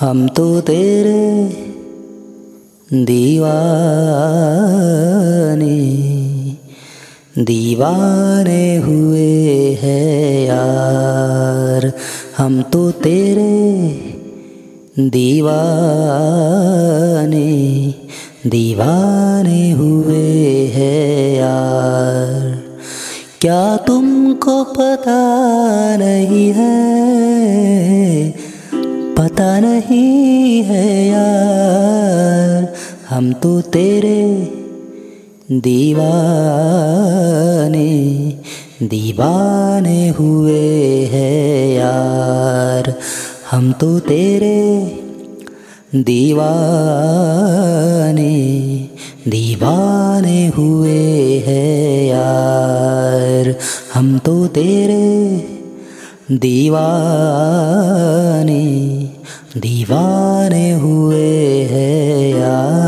हम तो तेरे दीवाने दीवाने हुए हैं यार। हम तो तेरे दीवाने दीवाने हुए हैं यार। क्या तुमको पता नहीं है। पता नहीं है यार, हम तो तेरे दीवाने दीवाने हुए हैं यार। हम तो तेरे दीवाने दीवाने हुए हैं यार। हम तो तेरे दीवाने दीवाने हुए हैं यार।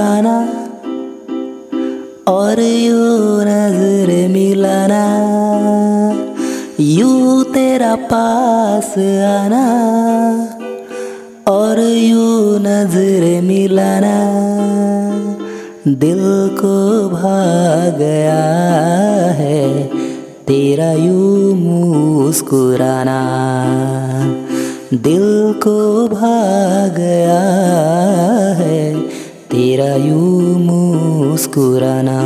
आना और यू नज़र मिलाना। यू तेरा पास आना और यू नज़र मिलाना। दिल को भाग गया है, तेरा यू मुस्कुराना। दिल को भाग गया है तेरा यू मुस्कुराना।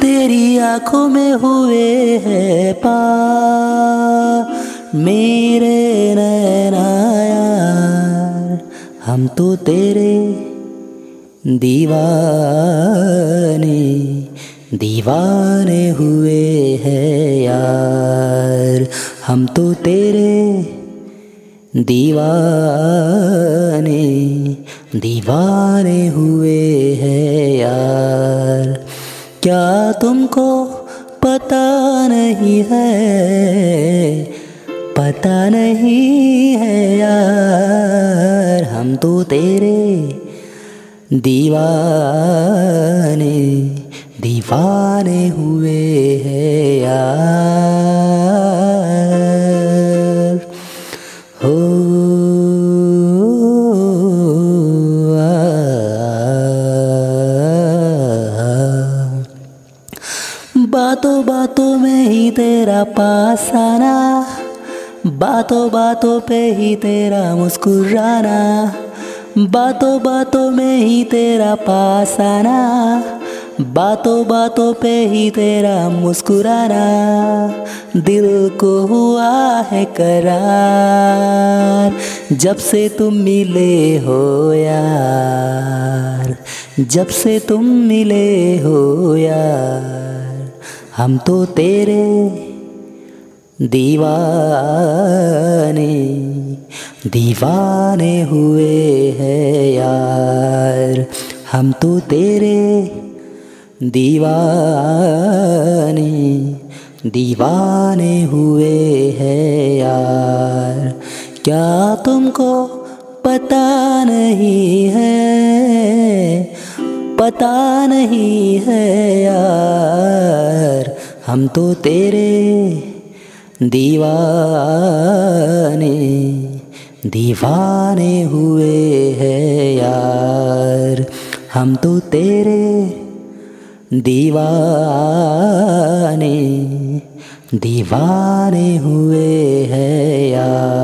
तेरी आँखों में हुए है पा। मेरे नैना यार, हम तो तेरे दीवाने दीवाने हुए हैं यार। हम तो तेरे दीवाने। दीवाने हुए हैं यार। क्या तुमको पता नहीं है? पता नहीं है यार। हम तो तेरे दीवाने दीवाने हुए हैं यार। हो बातों बातों में ही तेरा पास आना। बातों बातों पे ही तेरा मुस्कुराना। बातों बातों में ही तेरा पास आना। बातों बातों पे ही तेरा मुस्कुराना। दिल को हुआ है करार, जब से तुम मिले हो यार। जब से तुम मिले हो यार। हम तो तेरे दीवाने दीवाने हुए हैं यार। हम तो तेरे दीवाने दीवाने हुए हैं यार। क्या तुमको पता नहीं है? पता नहीं है हम तो तेरे दीवाने दीवाने हुए हैं यार। हम तो तेरे दीवाने दीवाने हुए हैं यार।